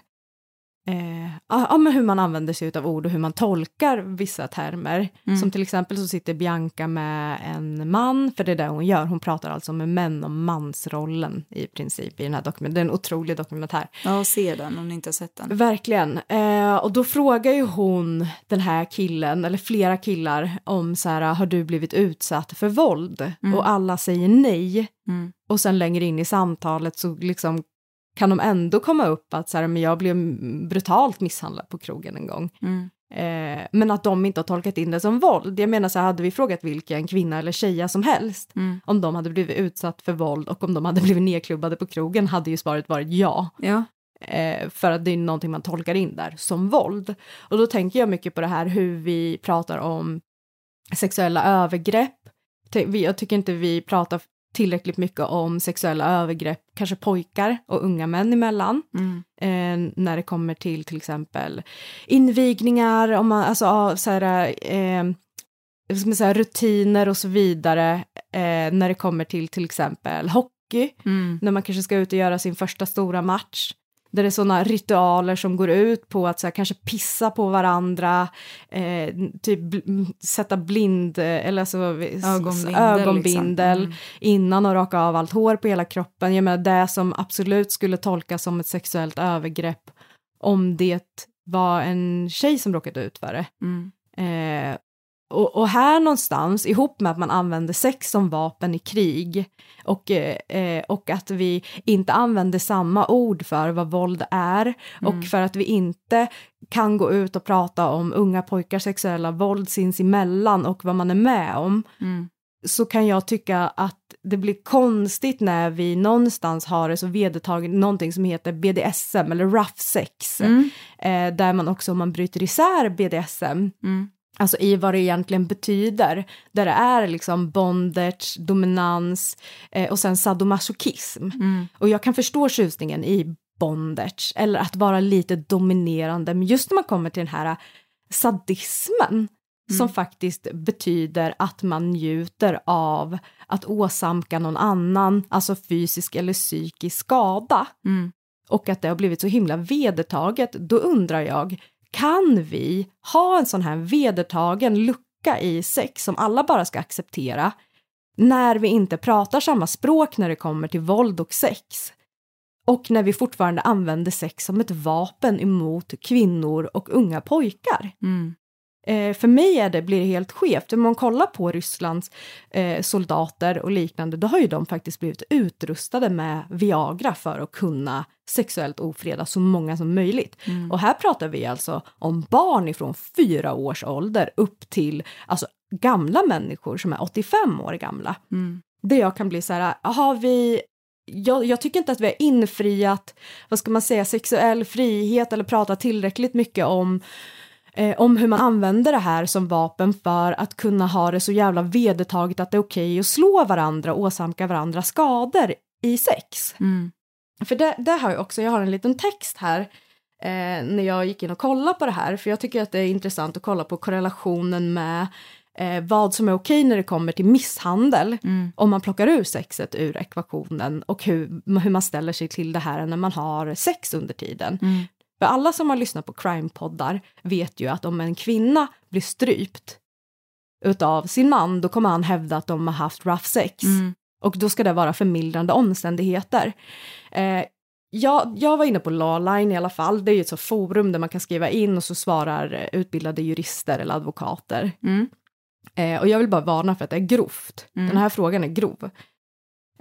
eh, ja, men hur man använder sig utav ord och hur man tolkar vissa termer. Mm. Som till exempel så sitter Bianca med en man, för det är det hon gör. Hon pratar alltså med män om mansrollen i princip i den här dokumentären. Det är en otrolig dokumentär. ja, se den om ni inte har sett den. Verkligen. Eh, och då frågar ju hon den här killen, eller flera killar, om så här, har du blivit utsatt för våld? Mm. Och alla säger nej. Mm. Och sen längre in i samtalet så liksom kan de ändå komma upp att så här, men jag blev brutalt misshandlad på krogen en gång. Mm. Eh, men att de inte har tolkat in det som våld. Jag menar så här, hade vi frågat vilken kvinna eller tjeja som helst Mm. om de hade blivit utsatt för våld och om de hade blivit nedklubbade på krogen hade ju svaret varit ja. Ja. Eh, för att det är någonting man tolkar in där som våld. Och då tänker jag mycket på det här hur vi pratar om sexuella övergrepp. Jag tycker inte vi pratar tillräckligt mycket om sexuella övergrepp, kanske pojkar och unga män emellan. Mm. Eh, när det kommer till till exempel invigningar, om man, alltså så här, eh, man säga, rutiner och så vidare. Eh, när det kommer till till exempel hockey, Mm. när man kanske ska ut och göra sin första stora match. Där det är sådana ritualer som går ut på att så här, kanske pissa på varandra, eh, typ bl- sätta blind, eh, eller alltså Ögonbindel, ögonbindel liksom. Mm. innan och raka av allt hår på hela kroppen. Jag menar det som absolut skulle tolkas som ett sexuellt övergrepp om det var en tjej som råkat ut för det. Mm. Eh, och, och här någonstans, ihop med att man använder sex som vapen i krig och, eh, eh, och att vi inte använder samma ord för vad våld är och för att vi inte kan gå ut och prata om unga pojkars sexuella våld sinsemellan och vad man är med om. Mm. så kan jag tycka att det blir konstigt när vi någonstans har det så vedertaget någonting som heter BDSM eller rough sex. Mm. Eh, där man också, om man bryter isär BDSM, Mm. Alltså i vad det egentligen betyder, där det är liksom bondage, dominans eh, och sen sadomasochism. Mm. Och jag kan förstå tjusningen i bondage eller att vara lite dominerande, men just när man kommer till den här sadismen som faktiskt betyder att man njuter av att åsamka någon annan, alltså fysisk eller psykisk skada. Mm. Och att det har blivit så himla vedertaget, då undrar jag, kan vi ha en sån här vedertagen lucka i sex som alla bara ska acceptera när vi inte pratar samma språk när det kommer till våld och sex? Och när vi fortfarande använder sex som ett vapen emot kvinnor och unga pojkar. Mm. Eh, för mig är det, blir det helt skevt. Om man kollar på Rysslands eh, soldater och liknande, då har ju de faktiskt blivit utrustade med Viagra för att kunna sexuellt ofreda så många som möjligt. Och här pratar vi alltså om barn ifrån fyra års ålder upp till alltså, gamla människor som är 85 år gamla. Mm. Det jag kan bli så här, har vi jag, jag tycker inte att vi har infriat, vad ska man säga, sexuell frihet eller pratat tillräckligt mycket om eh, om hur man använder det här som vapen för att kunna ha det så jävla vedertaget att det är okej att slå varandra och åsamka varandra skador i sex. Mm. För det, det har jag också, jag har en liten text här eh, när jag gick in och kollade på det här, för jag tycker att det är intressant att kolla på korrelationen med eh, vad som är okej när det kommer till misshandel, Mm. om man plockar ur sexet ur ekvationen och hur, hur man ställer sig till det här när man har sex under tiden. Mm. För alla som har lyssnat på crime-poddar vet ju att om en kvinna blir strypt utav sin man, då kommer han hävda att de har haft rough sex. Mm. Och då ska det vara förmildrande omständigheter. Eh, jag, jag var inne på Lawline i alla fall, det är ju ett så forum där man kan skriva in och så svarar utbildade jurister eller advokater. Mm. Eh, och jag vill bara varna för att det är grovt. Mm. Den här frågan är grov.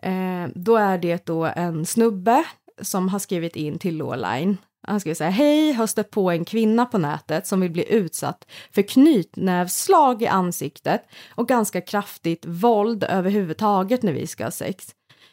Eh, då är det då en snubbe som har skrivit in till Lawline. Han skriver så här, hej, har stött på en kvinna på nätet som vill bli utsatt för knytnävsslag i ansiktet och ganska kraftigt våld överhuvudtaget när vi ska ha sex.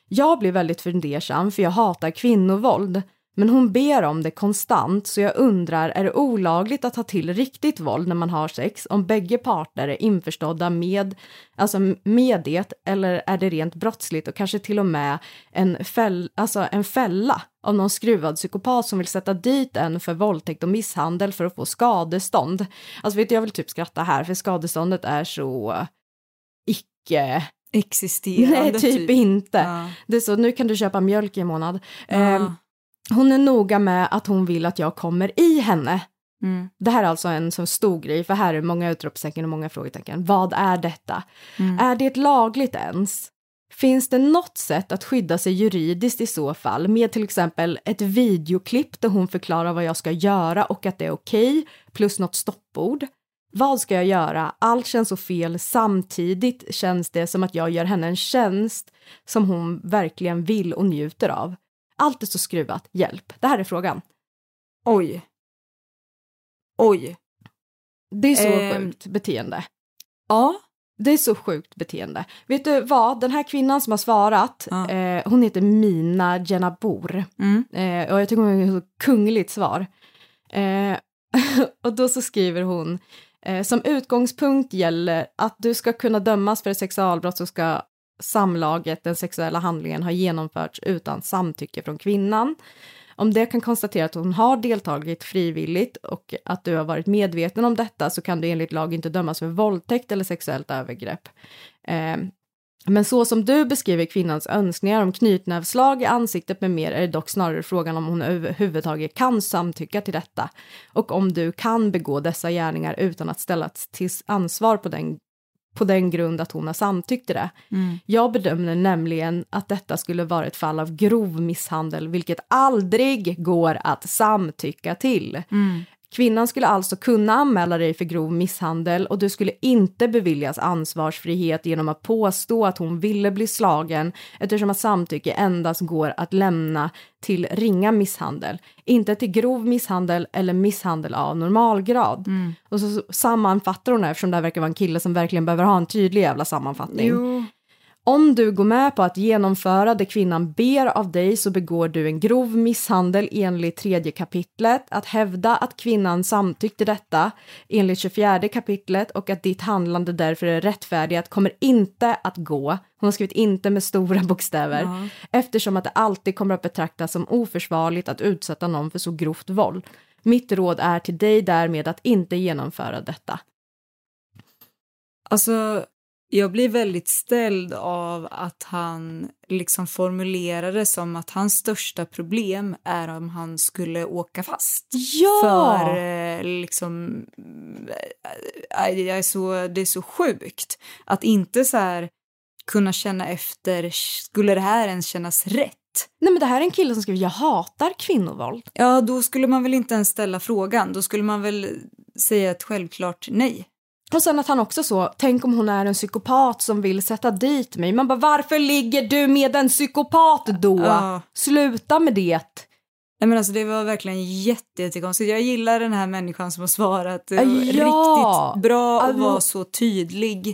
Jag blir väldigt fundersam för jag hatar kvinnovåld. Men hon ber om det konstant så jag undrar, är det olagligt att ta till riktigt våld när man har sex om bägge parter är införstådda med, alltså med det eller är det rent brottsligt och kanske till och med en, fäll, alltså en fälla av någon skruvad psykopat som vill sätta dit en för våldtäkt och misshandel för att få skadestånd. Alltså vet du, jag vill typ skratta här för skadeståndet är så icke... Existerande Nej, typ, inte. Ja. Det är så, nu kan du köpa mjölk i en månad. Ja. Hon är noga med att hon vill att jag kommer i henne. Mm. Det här är alltså en så stor grej, för här är många utropstecken och många frågetecken. Vad är detta? Mm. Är det lagligt ens? Finns det något sätt att skydda sig juridiskt i så fall med till exempel ett videoklipp där hon förklarar vad jag ska göra och att det är okej, plus något stoppord? Vad ska jag göra? Allt känns så fel. Samtidigt känns det som att jag gör henne en tjänst som hon verkligen vill och njuter av. Allt är så skruvat. Hjälp. Det här är frågan. Oj. Oj. Det är så Ehm. sjukt beteende. Ja. Det är så sjukt beteende. Vet du vad? Den här kvinnan som har svarat, Ja. eh, hon heter Mina Jenabor. Mm. Eh, och jag tycker hon har ett så kungligt svar. Eh, och då så skriver hon, eh, som utgångspunkt gäller att du ska kunna dömas för ett sexualbrott så ska samlaget, den sexuella handlingen, har genomförts utan samtycke från kvinnan. Om det kan konstatera att hon har deltagit frivilligt och att du har varit medveten om detta så kan du enligt lag inte dömas för våldtäkt eller sexuellt övergrepp. Eh, men så som du beskriver kvinnans önskningar om knytnävslag i ansiktet med mer är det dock snarare frågan om hon överhuvudtaget kan samtycka till detta och om du kan begå dessa gärningar utan att ställas till ansvar på den, på den grund att hon har samtyckt till det. Mm. Jag bedömer nämligen att detta skulle vara ett fall av grov misshandel, vilket aldrig går att samtycka till. Mm. Kvinnan skulle alltså kunna anmäla dig för grov misshandel och du skulle inte beviljas ansvarsfrihet genom att påstå att hon ville bli slagen eftersom att samtycke endast går att lämna till ringa misshandel, inte till grov misshandel eller misshandel av normalgrad. Och så sammanfattar hon det eftersom det här verkar vara en kille som verkligen behöver ha en tydlig jävla sammanfattning. Jo. Om du går med på att genomföra det kvinnan ber av dig så begår du en grov misshandel enligt tredje kapitlet. Att hävda att kvinnan samtyckte detta enligt 24 kapitlet och att ditt handlande därför är rättfärdigt kommer inte att gå. Hon har skrivit inte med stora bokstäver. Eftersom att det alltid kommer att betraktas som oförsvarligt att utsätta någon för så grovt våld. Mitt råd är till dig därmed att inte genomföra detta. Alltså, jag blir väldigt ställd av att han liksom formulerar det som att hans största problem är om han skulle åka fast. Ja! För eh, liksom, eh, jag är så, det är så sjukt att inte så här kunna känna efter, skulle det här ens kännas rätt? Nej men det här är en kille som skriver jag hatar kvinnovåld. Ja, då skulle man väl inte ens ställa frågan. Då skulle man väl säga ett självklart nej. Och sen att han också så, tänk om hon är en psykopat som vill sätta dit mig. Man bara, varför ligger du med en psykopat då? Ja. Sluta med det. Nej men alltså det var verkligen jätte, jättekonstigt. Jag gillar den här människan som har svarat. Det var Ja. riktigt bra att Alltså- vara så tydlig.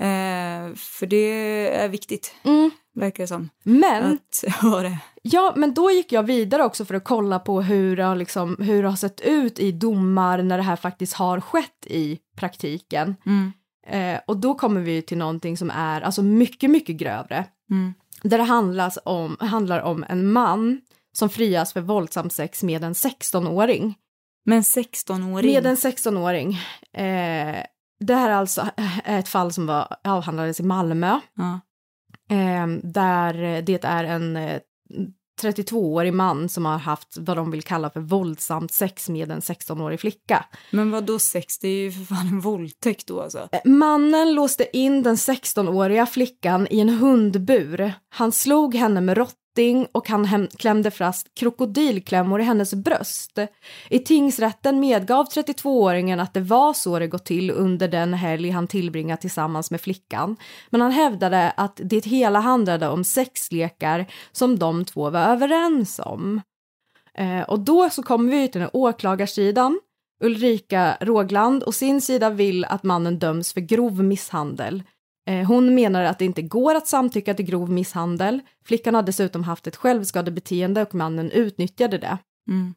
Eh, för det är viktigt, Mm. Verkar det som. Men, det. ja, men då gick jag vidare också för att kolla på hur det, har liksom, hur det har sett ut i domar när det här faktiskt har skett i praktiken. Mm. Eh, och då kommer vi till någonting som är alltså mycket, mycket grövre. Mm. Där det handlas om, handlar om en man som frias för våldsamt sex med en 16-åring. Men 16-åring. Med en 16-åring. Eh, det här är alltså ett fall som var, avhandlades i Malmö. Ja. Eh, där det är en eh, 32-årig man som har haft vad de vill kalla för våldsamt sex med en 16-årig flicka. Men vad då sex? Det är ju för fan en våldtäkt då alltså. Eh, Mannen låste in den 16-åriga flickan i en hundbur. Han slog henne med rotting och han hem- klämde fast krokodilklämmor i hennes bröst. I tingsrätten medgav 32-åringen att det var så det gått till under den helg han tillbringat tillsammans med flickan. Men han hävdade att det hela handlade om sexlekar som de två var överens om. Eh, och då så kommer vi till den åklagarsidan. Ulrika Rågland och sin sida vill att mannen döms för grov misshandel. Eh, hon menar att det inte går att samtycka till grov misshandel. Flickan har dessutom haft ett självskadebeteende och mannen utnyttjade det. Mm.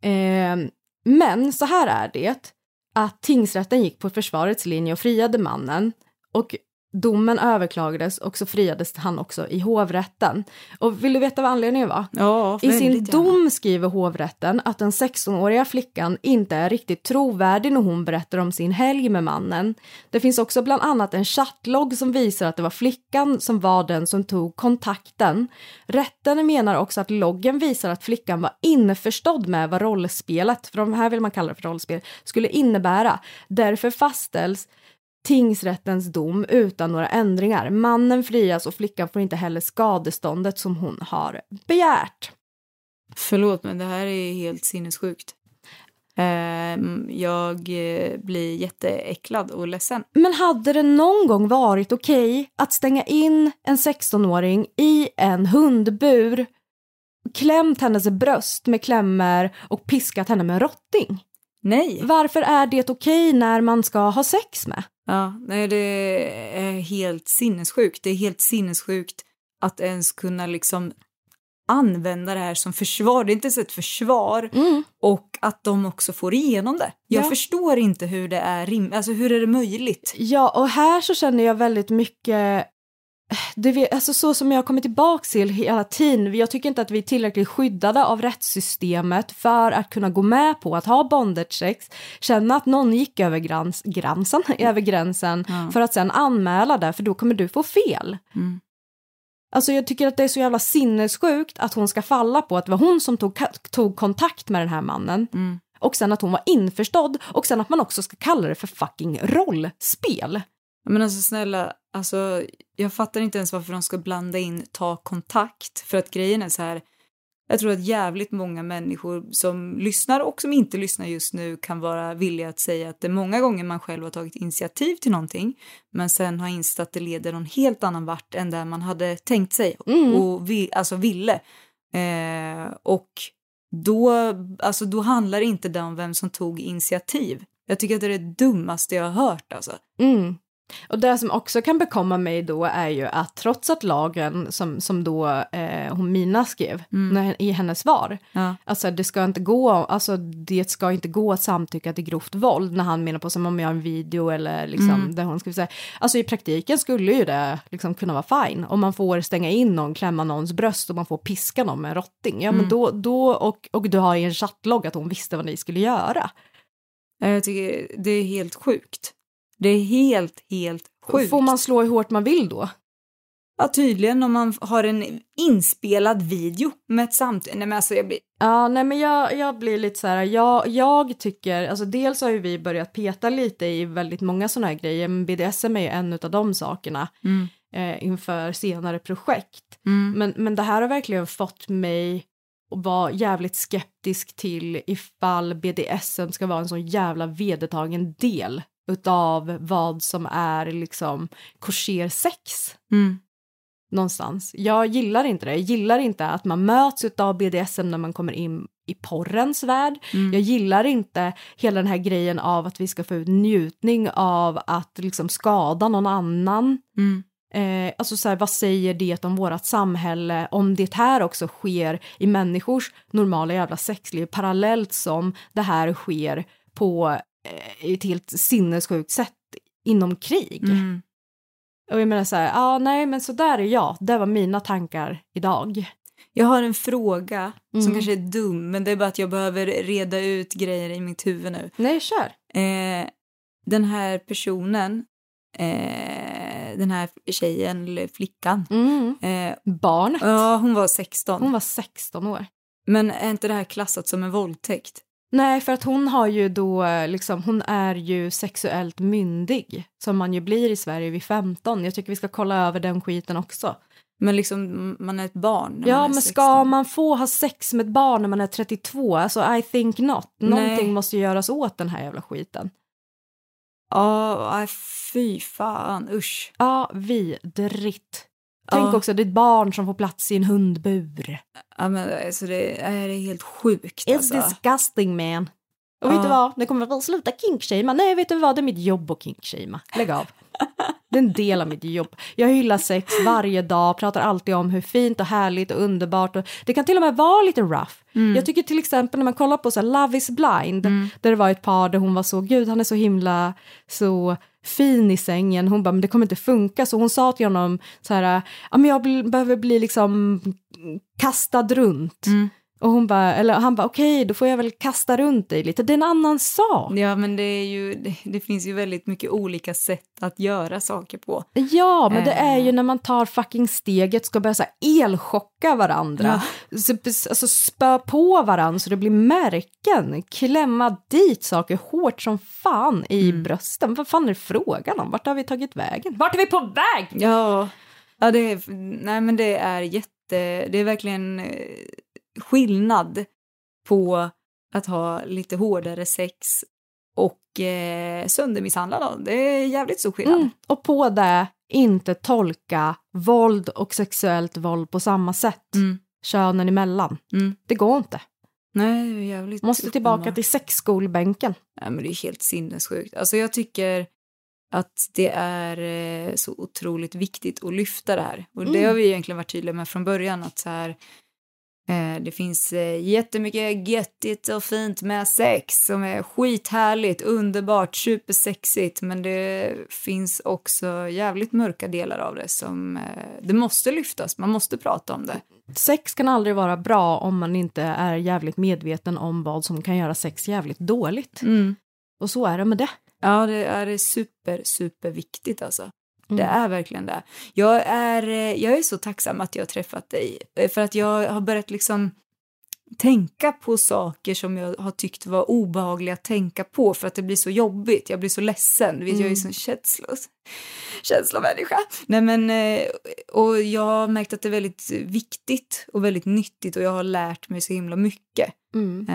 Eh, men så här är det, att tingsrätten gick på försvarets linje och friade mannen och domen överklagades och så friades han också i hovrätten. Och vill du veta vad anledningen var? Ja, I sin gärna. dom skriver hovrätten att den 16-åriga flickan inte är riktigt trovärdig när hon berättar om sin helg med mannen. Det finns också bland annat en chattlogg som visar att det var flickan som var den som tog kontakten. Rätten menar också att loggen visar att flickan var införstådd med vad rollspelet, för de här vill man kalla det för rollspel, skulle innebära. Därför fastställs tingsrättens dom utan några ändringar. Mannen frias och flickan får inte heller skadeståndet som hon har begärt. Förlåt, men det här är helt sinnessjukt. Ehm, jag eh, blir jätteäcklad och ledsen. Men hade det någon gång varit okej att stänga in en 16-åring i en hundbur, klämt hennes bröst med klämmor och piskat henne med rotting? Nej! Varför är det okej när man ska ha sex med? Ja, nej, det är helt sinnessjukt. Det är helt sinnessjukt att ens kunna liksom använda det här som försvar. Det är inte ens ett försvar. Och att de också får igenom det. Jag Ja. förstår inte hur det är rim- alltså hur är det möjligt? Ja, och här så känner jag väldigt mycket det vi, alltså så som jag kommer tillbaka till hela tiden, jag tycker inte att vi är tillräckligt skyddade av rättssystemet för att kunna gå med på att ha bondage sex, känna att någon gick över, grans, gränsen, över gränsen för att sen anmäla det, för då kommer du få fel. Mm. Alltså jag tycker att det är så jävla sinnessjukt att hon ska falla på att det var hon som tog, tog kontakt med den här mannen. Mm. Och sen att hon var införstådd och sen att man också ska kalla det för fucking rollspel. Men alltså snälla, alltså, jag fattar inte ens varför de ska blanda in ta kontakt. För att grejen är så här, Jag tror att jävligt många människor som lyssnar och som inte lyssnar just nu kan vara villiga att säga att det är många gånger man själv har tagit initiativ till någonting men sen har insett att det leder någon helt annan vart än där man hade tänkt sig Mm. och vi, alltså ville. Eh, och då, alltså då handlar inte det om vem som tog initiativ. Jag tycker att det är det dummaste jag har hört alltså. Mm. Och det som också kan bekomma mig då är ju att trots att lagen som, som då eh, hon Mina skrev när, i hennes svar, Ja. alltså det ska inte gå, alltså det ska inte gå att samtycka till grovt våld när han menar på som om jag har en video eller liksom där hon skulle säga, alltså i praktiken skulle ju det liksom kunna vara fine om man får stänga in någon, klämma någons bröst och man får piska någon med en rotting, ja men då, då och, och du har i en chattlogg att hon visste vad ni skulle göra. Eh, Jag tycker det är helt sjukt. Det är helt, helt sjukt. Får man slå hur hårt man vill då? Ja, tydligen om man har en inspelad video med ett samtal. Nej men alltså jag blir... Ja, nej men jag, jag blir lite så här, jag, jag tycker, alltså dels har ju vi börjat peta lite i väldigt många sådana här grejer, men BDSM är ju en av de sakerna eh, inför senare projekt. Men, men det här har verkligen fått mig att vara jävligt skeptisk till ifall BDSM ska vara en så jävla vedertagen del utav vad som är liksom kosher sex Mm. någonstans. Jag gillar inte det. Jag gillar inte att man möts av BDSM när man kommer in i porrens värld. Jag gillar inte hela den här grejen av att vi ska få ut njutning av att liksom skada någon annan. Mm. Eh, alltså så här, vad säger det om vårt samhälle om det här också sker i människors normala jävla sexliv parallellt som det här sker på eh, ett helt sinnessjukt sätt inom krig. Mm. Och jag menar så här, ja nej men så där är jag, det var mina tankar idag. Jag har en fråga som Mm. kanske är dum, men det är bara att jag behöver reda ut grejer i mitt huvud nu. Nej, kör. Eh, den här personen, eh, den här tjejen eller flickan, Mm. eh, Barn. ja hon var 16. Hon var 16 år. Men är inte det här klassat som en våldtäkt? Nej, för att hon har ju då liksom, hon är ju sexuellt myndig som man ju blir i Sverige vid 15. Jag tycker vi ska kolla över den skiten också. Men liksom man är ett barn när man Ja, är men 16. ska man få ha sex med ett barn när man är 32? Alltså I think not. Någonting Nej. måste göras åt den här jävla skiten. Ja, aj, fy fan, usch. Ja, vidrigt. Tänk också, det är ett barn som får plats i en hundbur. Ja, men alltså det är, det är helt sjukt It's alltså. disgusting man. Och vet du vad, det kommer väl sluta kinkshamea. Nej, vet du vad, det är mitt jobb att kinkshamea. Lägg av. Det är en del av mitt jobb. Jag hyllar sex varje dag, pratar alltid om hur fint och härligt och underbart. Och det kan till och med vara lite rough. Jag tycker till exempel när man kollar på så Love is blind, där det var ett par där hon var så, gud han är så himla så fin i sängen. Hon bara, men det kommer inte funka. Så hon sa till honom så här, ja men jag behöver bli liksom kastad runt. Mm. Och hon bara, eller han bara, okej då får jag väl kasta runt dig lite. Det är en annan sak. Ja, men det är ju, det, det finns ju väldigt mycket olika sätt att göra saker på. Ja, men det Eh. är ju när man tar fucking steget ska börja så här elchocka varandra. Så, alltså spö på varandra så det blir märken. Klämma dit saker hårt som fan i Mm. brösten. Vad fan är det frågan om? Vart har vi tagit vägen? Vart är vi på väg? Ja, ja det, är, nej, men det är jätte, det är verkligen eh, skillnad på att ha lite hårdare sex och eh, söndermisshandla någon. Det är jävligt stor skillnad. Mm. Och på det inte tolka våld och sexuellt våld på samma sätt. Mm. Könen emellan. Mm. Det går inte. Nej, det är jävligt Måste tillbaka till sexskolbänken. Nej, men det är helt sinnessjukt. Alltså jag tycker att det är eh, så otroligt viktigt att lyfta det här. Och det Mm. har vi egentligen varit tydliga med från början att så här det finns eh, jättemycket göttigt och fint med sex som är skithärligt, underbart, supersexigt men det finns också jävligt mörka delar av det som eh, det måste lyftas, man måste prata om det. Sex kan aldrig vara bra om man inte är jävligt medveten om vad som kan göra sex jävligt dåligt. Och så är det med det. Ja, det är super, super viktigt alltså. Mm. Det är verkligen det. Jag är, eh, jag är så tacksam att jag har träffat dig. eh, För att jag har börjat liksom tänka på saker som jag har tyckt var obehagliga att tänka på för att det blir så jobbigt. Jag blir så ledsen. Du vet, Jag är ju sån känslos, känslomänniska. Nej, men, eh, och jag har märkt att det är väldigt viktigt och väldigt nyttigt och jag har lärt mig så himla mycket. Mm.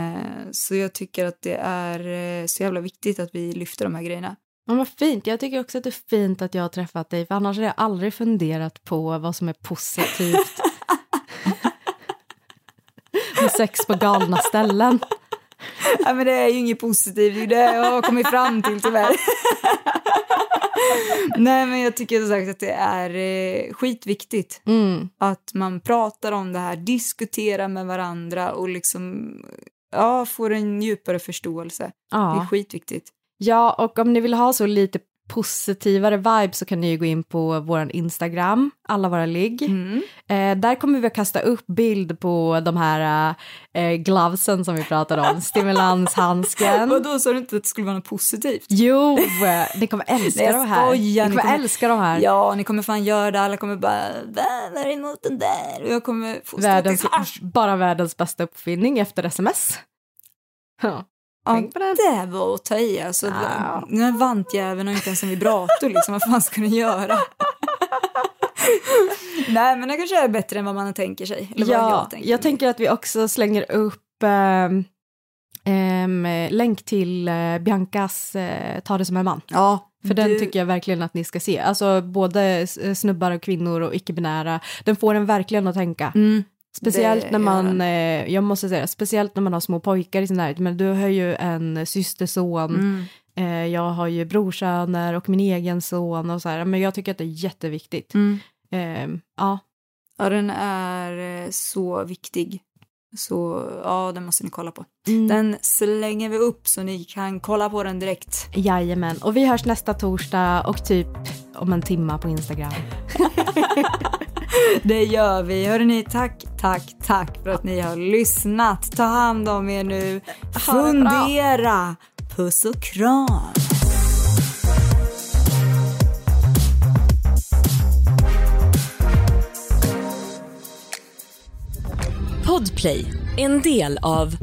Så jag tycker att det är så jävla viktigt att vi lyfter de här grejerna. Men vad fint. Jag tycker också att det är fint att jag har träffat dig, för annars hade jag aldrig funderat på vad som är positivt. Med sex på galna ställen. Nej, men det är ju inget positivt, det är det jag har kommit fram till tyvärr. Nej, men jag tycker som sagt att det är eh, skitviktigt Mm. att man pratar om det här, diskuterar med varandra och liksom ja, får en djupare förståelse. Det är Ja. skitviktigt. Ja, och om ni vill ha så lite positivare vibe så kan ni ju gå in på vår Instagram, alla våra ligg. Mm. Eh, där kommer vi att kasta upp bild på de här eh, glovesen som vi pratade om, stimulanshandsken. Vadå, sa du inte att det skulle vara något positivt? Jo, eh, ni kommer älska de här. skojar, ni kommer kommer- älska de här. Ja, ni kommer fan göra det, alla kommer bara "Va, vad är det emot den där? Och jag kommer få världens, bara världens bästa uppfinning efter sms. Ja, Tänk på det. det var att ta i alltså. Ja. Den här vantjäveln har inte ens en vibrator liksom, vad fan ska den göra? Nej men det kanske är bättre än vad man tänker sig. Eller vad ja, jag tänker. jag tänker att vi också slänger upp ehm, ehm, länk till eh, Biancas eh, Ta det som en man. Ja, För den du- tycker jag verkligen att ni ska se. Alltså både snubbar och kvinnor och icke-binära. Den får en verkligen att tänka. Mm. Speciellt när man, eh, jag måste säga speciellt när man har små pojkar i sin närhet. Men du har ju en systerson, Mm. eh, jag har ju brorsöner och min egen son och så här. Men jag tycker att det är jätteviktigt. Mm. Eh, ja, Ja, den är eh, så viktig. Så ja, den måste ni kolla på. Mm. Den slänger vi upp så ni kan kolla på den direkt. Jajamän, och vi hörs nästa torsdag och typ om en timma på Instagram. Det gör vi. Hörrni, tack, tack, tack för att ni har lyssnat. Ta hand om er nu. Fundera. Puss och kram. Podplay, en del av